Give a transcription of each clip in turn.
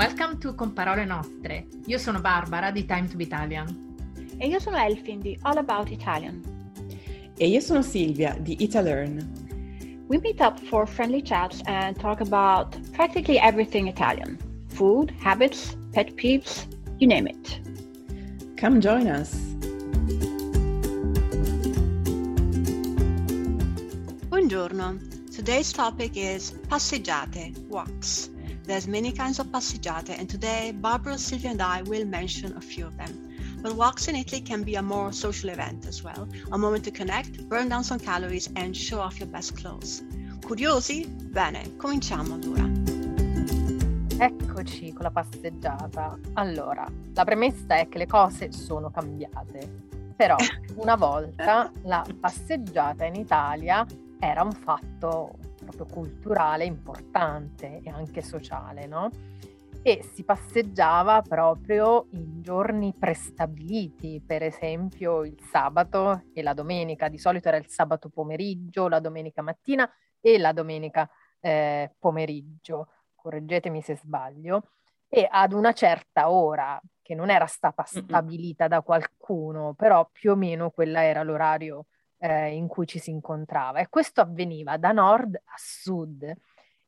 Welcome to Con Parole Nostre. Io sono Barbara di Time to Be Italian. E io sono Elfin di All About Italian. E io sono Silvia di Italearn. We meet up for friendly chats and talk about practically everything Italian. Food, habits, pet peeves, you name it. Come join us. Buongiorno. Today's topic is passeggiate, walks. There's many kinds of passeggiate and today Barbara, Silvia and I will mention a few of them. But walks in Italy can be a more social event as well, a moment to connect, burn down some calories and show off your best clothes. Curiosi? Bene, cominciamo allora. Eccoci con la passeggiata. Allora, la premessa è che le cose sono cambiate. Però una volta la passeggiata in Italia era un fatto proprio culturale importante e anche sociale, no? E si passeggiava proprio in giorni prestabiliti, per esempio il sabato e la domenica. Di solito era il sabato pomeriggio, la domenica mattina e la domenica eh, pomeriggio. Correggetemi se sbaglio. E ad una certa ora, che non era stata stabilita da qualcuno, però più o meno quella era l'orario eh, in cui ci si incontrava e questo avveniva da nord a sud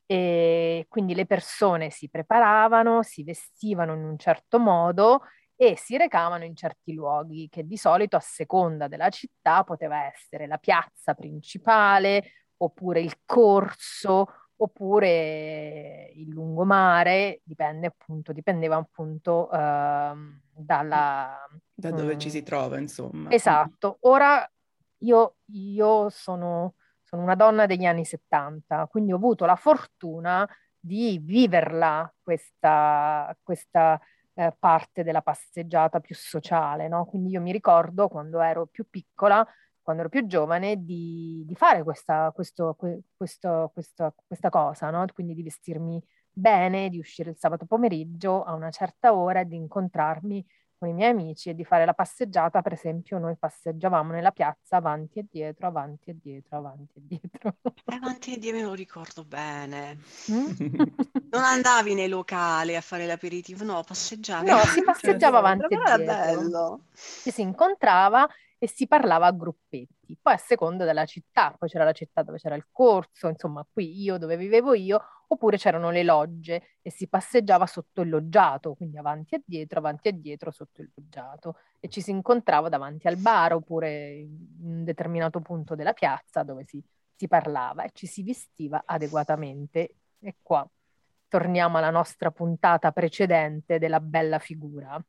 e quindi le persone si preparavano, si vestivano in un certo modo e si recavano in certi luoghi che di solito a seconda della città poteva essere la piazza principale oppure il corso oppure il lungomare, dipende appunto, dipendeva appunto uh, dalla... Da dove um, ci si trova, insomma. Esatto. Ora io, io sono, sono, una donna degli anni 70, quindi ho avuto la fortuna di viverla questa, questa eh, parte della passeggiata più sociale, no? Quindi io mi ricordo quando ero più piccola, quando ero più giovane, di, di fare questa, questo, questo, questo, questa cosa, no? Quindi di vestirmi bene, di uscire il sabato pomeriggio a una certa ora e di incontrarmi con i miei amici e di fare la passeggiata, per esempio noi passeggiavamo nella piazza avanti e dietro, avanti e dietro, avanti e dietro. avanti e dietro me lo ricordo bene. Mm? non andavi nei locali a fare l'aperitivo, no, passeggiavi. No, si passeggiava avanti e dietro. bello. Ci si incontrava e si parlava a gruppetti, poi a seconda della città, poi c'era la città dove c'era il corso, insomma qui io dove vivevo io, oppure c'erano le logge e si passeggiava sotto il loggiato, quindi avanti e dietro, avanti e dietro sotto il loggiato e ci si incontrava davanti al bar oppure in un determinato punto della piazza dove si, si parlava e ci si vestiva adeguatamente e qua torniamo alla nostra puntata precedente della bella figura.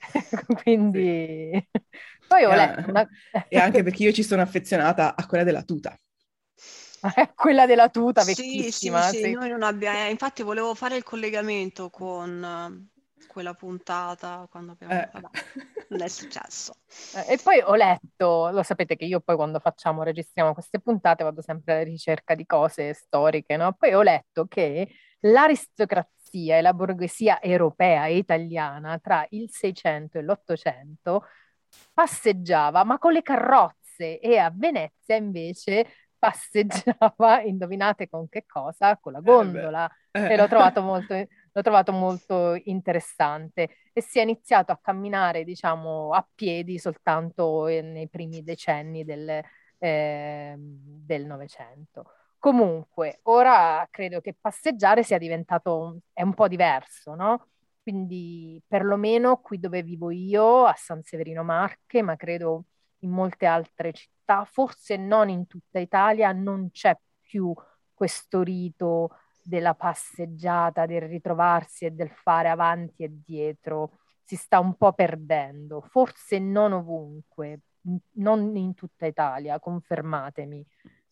Quindi sì. poi ho e letto una... e anche perché io ci sono affezionata a quella della tuta. quella della tuta vecchissima. Sì, sì, sì. noi non abbiamo... Eh, infatti volevo fare il collegamento con quella puntata quando abbiamo... Eh. Vabbè, non è successo. Eh, e poi ho letto, lo sapete che io poi quando facciamo, registriamo queste puntate vado sempre alla ricerca di cose storiche, no? Poi ho letto che l'aristocrazia e la borghesia europea e italiana tra il 600 e l'800 passeggiava, ma con le carrozze e a Venezia invece passeggiava, indovinate con che cosa? Con la eh gondola. Eh e l'ho trovato, molto, l'ho trovato molto interessante. E si è iniziato a camminare, diciamo, a piedi soltanto nei primi decenni del, eh, del Novecento. Comunque, ora credo che passeggiare sia diventato, è un po' diverso, no? Quindi perlomeno qui dove vivo io, a San Severino Marche, ma credo in molte altre città, forse non in tutta Italia, non c'è più questo rito della passeggiata, del ritrovarsi e del fare avanti e dietro. Si sta un po' perdendo, forse non ovunque, non in tutta Italia, confermatemi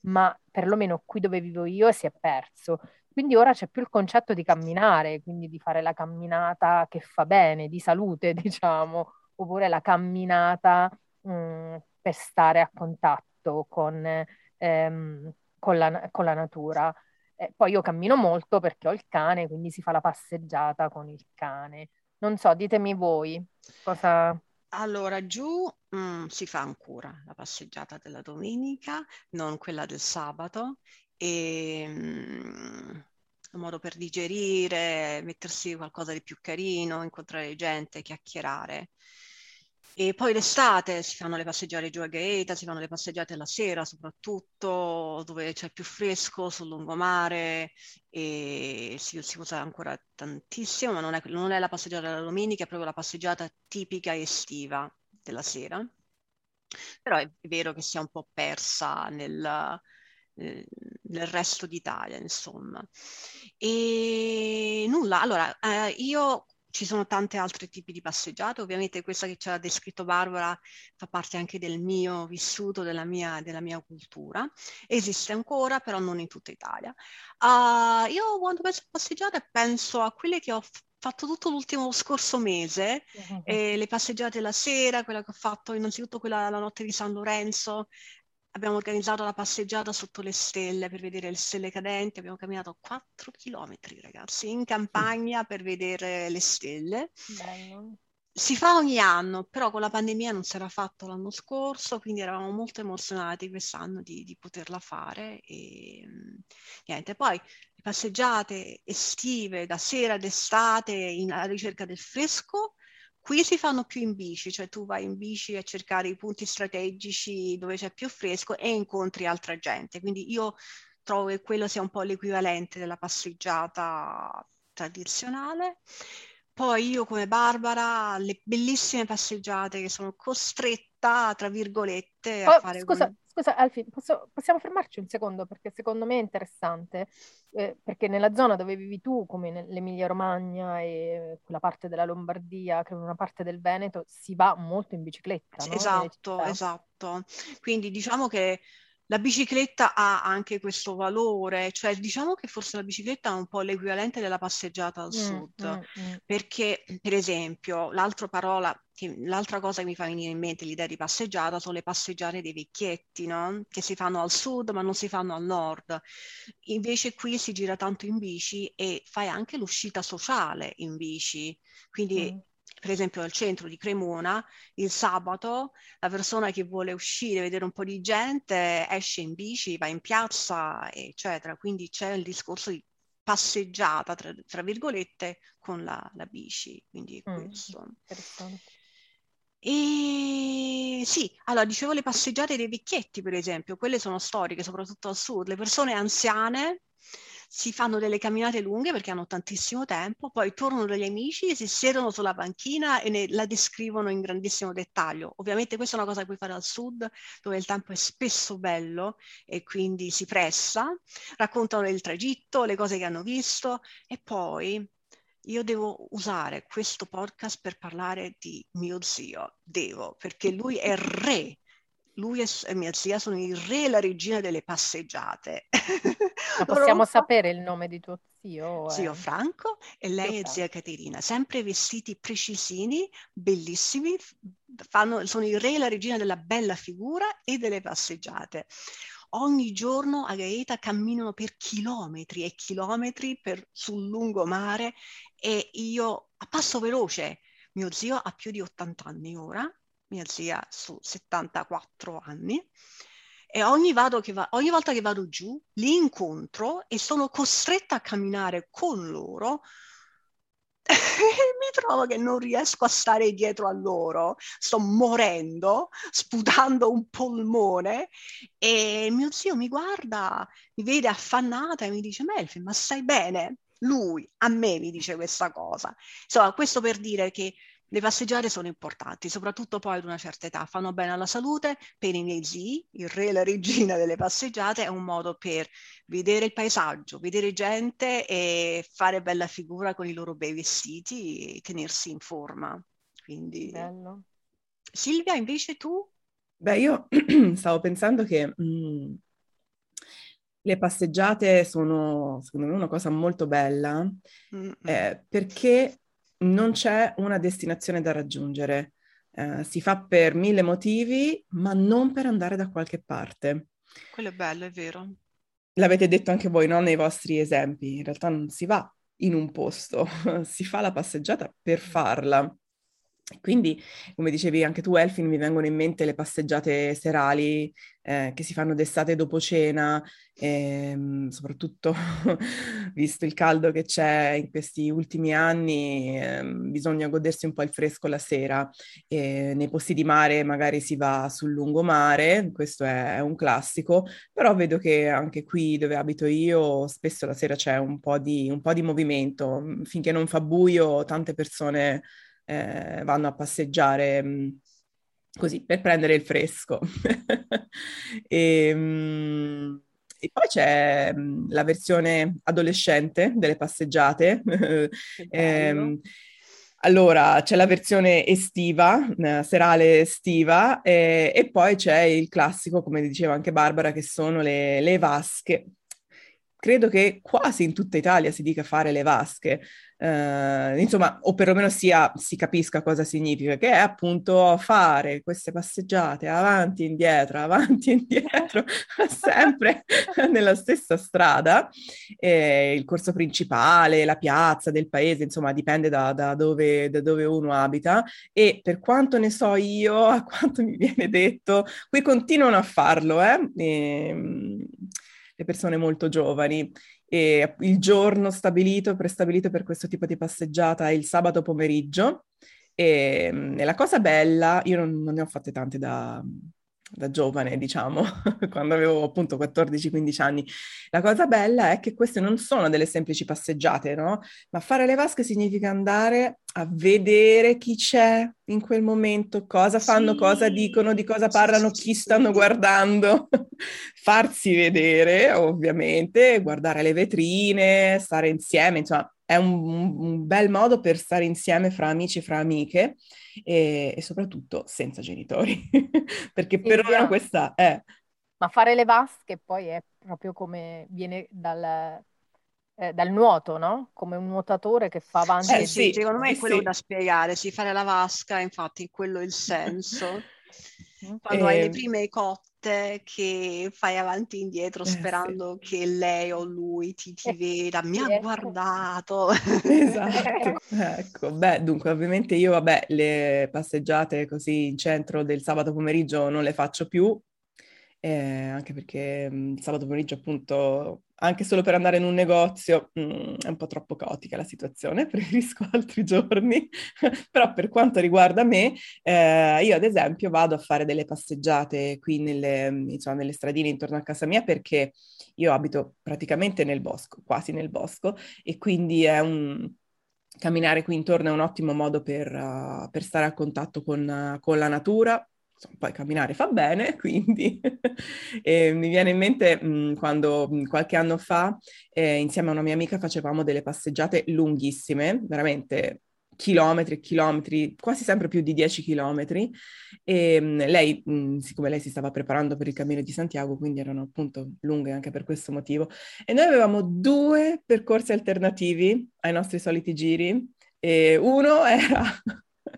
ma perlomeno qui dove vivo io si è perso. Quindi ora c'è più il concetto di camminare, quindi di fare la camminata che fa bene, di salute, diciamo, oppure la camminata mh, mm, per stare a contatto con, ehm, con, la, con la, natura. Eh, poi io cammino molto perché ho il cane, quindi si fa la passeggiata con il cane. Non so, ditemi voi cosa... Allora, giù mm, si fa ancora la passeggiata della domenica, non quella del sabato, e mm, un modo per digerire, mettersi qualcosa di più carino, incontrare gente, chiacchierare. E poi l'estate si fanno le passeggiate giù a Gaeta, si fanno le passeggiate la sera soprattutto, dove c'è più fresco sul lungomare e si, si usa ancora tantissimo, ma non è, non è la passeggiata della domenica, è proprio la passeggiata tipica estiva della sera. Però è vero che si è un po' persa nel, nel resto d'Italia, insomma. E nulla, allora, eh, io ci sono tanti altri tipi di passeggiate, ovviamente questa che ci ha descritto Barbara fa parte anche del mio vissuto, della mia, della mia cultura. Esiste ancora, però non in tutta Italia. Uh, io quando penso a passeggiate penso a quelle che ho fatto tutto l'ultimo scorso mese, eh, le passeggiate la sera, quella che ho fatto innanzitutto quella la notte di San Lorenzo, abbiamo organizzato la passeggiata sotto le stelle per vedere le stelle cadenti, abbiamo camminato 4 chilometri ragazzi in campagna per vedere le stelle. Bello. Si fa ogni anno, però con la pandemia non si era fatto l'anno scorso, quindi eravamo molto emozionati quest'anno di, di poterla fare. E niente, poi passeggiate estive da sera ad estate in, alla ricerca del fresco, Qui si fanno più in bici, cioè tu vai in bici a cercare i punti strategici dove c'è più fresco e incontri altra gente. Quindi io trovo che quello sia un po' l'equivalente della passeggiata tradizionale. Poi io come Barbara, le bellissime passeggiate che sono costretta, tra virgolette, a oh, fare... Scusa. Scusa Alfie, posso, possiamo fermarci un secondo perché secondo me è interessante, eh, perché nella zona dove vivi tu, come nell'Emilia Romagna e quella parte della Lombardia, credo una parte del Veneto, si va molto in bicicletta, no? Esatto, esatto. Quindi diciamo che la bicicletta ha anche questo valore, cioè diciamo che forse la bicicletta è un po' l'equivalente della passeggiata al mm, sud, mm, mm. perché per esempio l'altra parola, l'altra cosa che mi fa venire in mente l'idea di passeggiata sono le passeggiate dei vecchietti, no? che si fanno al sud ma non si fanno al nord. Invece qui si gira tanto in bici e fai anche l'uscita sociale in bici, quindi mm per esempio al centro di Cremona, il sabato la persona che vuole uscire, vedere un po' di gente, esce in bici, va in piazza, eccetera. Quindi c'è il discorso di passeggiata, tra, tra virgolette, con la, la bici. Quindi mm, questo. E sì, allora dicevo le passeggiate dei vecchietti, per esempio, quelle sono storiche, soprattutto al sud. Le persone anziane si fanno delle camminate lunghe perché hanno tantissimo tempo, poi tornano dagli amici, si siedono sulla panchina e ne, la descrivono in grandissimo dettaglio. Ovviamente questa è una cosa che puoi fare al sud, dove il tempo è spesso bello e quindi si pressa, raccontano il tragitto, le cose che hanno visto e poi io devo usare questo podcast per parlare di mio zio, devo, perché lui è re lui e, mia zia sono il re e la regina delle passeggiate. Ma possiamo sapere il nome di tuo zio? Zio Franco e lei è zia Caterina, sempre vestiti precisini, bellissimi, fanno, sono il re e la regina della bella figura e delle passeggiate. Ogni giorno a Gaeta camminano per chilometri e chilometri per, sul lungomare e io a passo veloce. Mio zio ha più di 80 anni ora mia zia su 74 anni, e ogni, va, ogni, volta che vado giù li incontro e sono costretta a camminare con loro mi trovo che non riesco a stare dietro a loro, sto morendo, sputando un polmone e mio zio mi guarda, mi vede affannata e mi dice Melfi, ma stai bene? Lui a me mi dice questa cosa. Insomma, questo per dire che le passeggiate sono importanti, soprattutto poi ad una certa età, fanno bene alla salute, per i miei zii, il re e la regina delle passeggiate, è un modo per vedere il paesaggio, vedere gente e fare bella figura con i loro bei vestiti e tenersi in forma. Quindi... Bello. Silvia, invece tu? Beh, io stavo pensando che mh, mm, le passeggiate sono, secondo me, una cosa molto bella, eh, perché non c'è una destinazione da raggiungere. Eh, si fa per mille motivi, ma non per andare da qualche parte. Quello è bello, è vero. L'avete detto anche voi, no? Nei vostri esempi. In realtà non si va in un posto, si fa la passeggiata per farla. Quindi, come dicevi anche tu, Elfin, mi vengono in mente le passeggiate serali eh, che si fanno d'estate dopo cena, ehm, soprattutto visto il caldo che c'è in questi ultimi anni, ehm, bisogna godersi un po' il fresco la sera. E nei posti di mare magari si va sul lungomare, questo è, è un classico, però vedo che anche qui dove abito io spesso la sera c'è un po' di, un po' di movimento. Finché non fa buio, tante persone eh, vanno a passeggiare mh, così per prendere il fresco. e, mh, mm, e, poi c'è la versione adolescente delle passeggiate. eh, allora, c'è la versione estiva, eh, serale estiva, eh, e poi c'è il classico, come diceva anche Barbara, che sono le, le vasche credo che quasi in tutta Italia si dica fare le vasche, eh, insomma, o perlomeno sia, si capisca cosa significa, che è appunto fare queste passeggiate avanti e indietro, avanti e indietro, sempre nella stessa strada, eh, il corso principale, la piazza del paese, insomma, dipende da, da, dove, da dove uno abita. E per quanto ne so io, a quanto mi viene detto, qui continuano a farlo, eh? E, ehm, le persone molto giovani. E il giorno stabilito, prestabilito per questo tipo di passeggiata è il sabato pomeriggio. E, e la cosa bella, io non, non ne ho fatte tante da, da giovane, diciamo, quando avevo appunto 14-15 anni. La cosa bella è che queste non sono delle semplici passeggiate, no? Ma fare le vasche significa andare a vedere chi c'è in quel momento, cosa fanno, sì. cosa dicono, di cosa parlano, chi stanno guardando, farsi vedere, ovviamente, guardare le vetrine, stare insieme, insomma, è un, un bel modo per stare insieme fra amici e fra amiche e, e soprattutto senza genitori, perché per ora esatto. questa è... Ma fare le vasche poi è proprio come viene dal, eh, dal nuoto, no? Come un nuotatore che fa avanti. Eh, sì, secondo me è quello sì. da spiegare, sì, fare la vasca, infatti, quello è il senso. Quando eh, hai le ehm prime cotte che fai avanti e indietro sperando eh, sì. che lei o lui ti, ti veda, mi ha guardato. Esatto, ecco, beh, dunque ovviamente io, vabbè, le passeggiate così in centro del sabato pomeriggio non le faccio più, eh, anche perché il sabato pomeriggio appunto anche solo per andare in un negozio mh, è un po' troppo caotica la situazione, preferisco altri giorni, però per quanto riguarda me, eh, io ad esempio vado a fare delle passeggiate qui nelle, insomma, nelle stradine intorno a casa mia perché io abito praticamente nel bosco, quasi nel bosco, e quindi è un, camminare qui intorno è un ottimo modo per, uh, per stare a contatto con, uh, con la natura, poi camminare fa bene, quindi mi viene in mente mh, quando mh, qualche anno fa eh, insieme a una mia amica facevamo delle passeggiate lunghissime, veramente chilometri e chilometri, quasi sempre più di 10 chilometri e mh, lei, siccome lei si stava preparando per il cammino di Santiago, quindi erano appunto lunghe anche per questo motivo, e noi avevamo due percorsi alternativi ai nostri soliti giri e uno era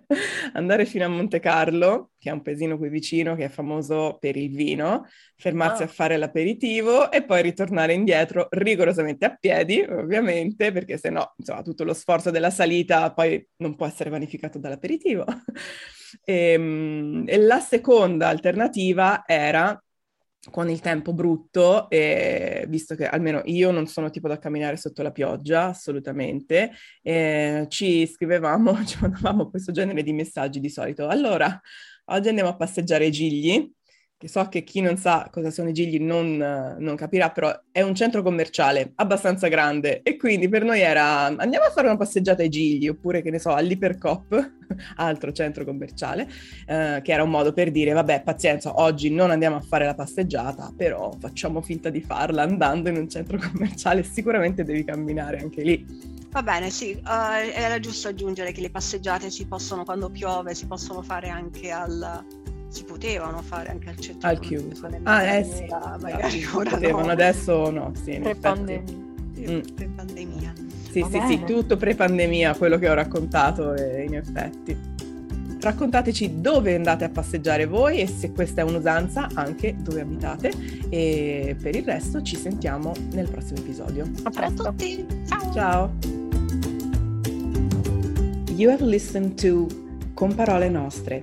andare fino a Monte Carlo, che è un paesino qui vicino che è famoso per il vino, fermarsi oh. a fare l'aperitivo e poi ritornare indietro rigorosamente a piedi, ovviamente, perché se no, insomma, tutto lo sforzo della salita poi non può essere vanificato dall'aperitivo. e, ehm, e la seconda alternativa era con il tempo brutto, e visto che almeno io non sono tipo da camminare sotto la pioggia, assolutamente, eh, ci scrivevamo, ci mandavamo questo genere di messaggi di solito. Allora, oggi andiamo a passeggiare i Gigli, so che chi non sa cosa sono i Gigli non, non, capirà, però è un centro commerciale abbastanza grande e quindi per noi era andiamo a fare una passeggiata ai Gigli oppure che ne so all'Ipercop, altro centro commerciale, eh, che era un modo per dire vabbè pazienza, oggi non andiamo a fare la passeggiata, però facciamo finta di farla andando in un centro commerciale, sicuramente devi camminare anche lì. Va bene, sì, uh, era giusto aggiungere che le passeggiate si possono, quando piove, si possono fare anche al, si potevano fare anche al centro al chiuso. ah eh sì magari no, ora potevano no. adesso no sì pre-pandemia. Mm. pre-pandemia. Sì Va sì bene. sì tutto pre-pandemia quello che ho raccontato e in effetti. Raccontateci dove andate a passeggiare voi e se questa è un'usanza anche dove abitate. E per il resto ci sentiamo nel prossimo episodio. A presto Ciao a tutti. Ciao. Ciao. You have listened to Con parole nostre,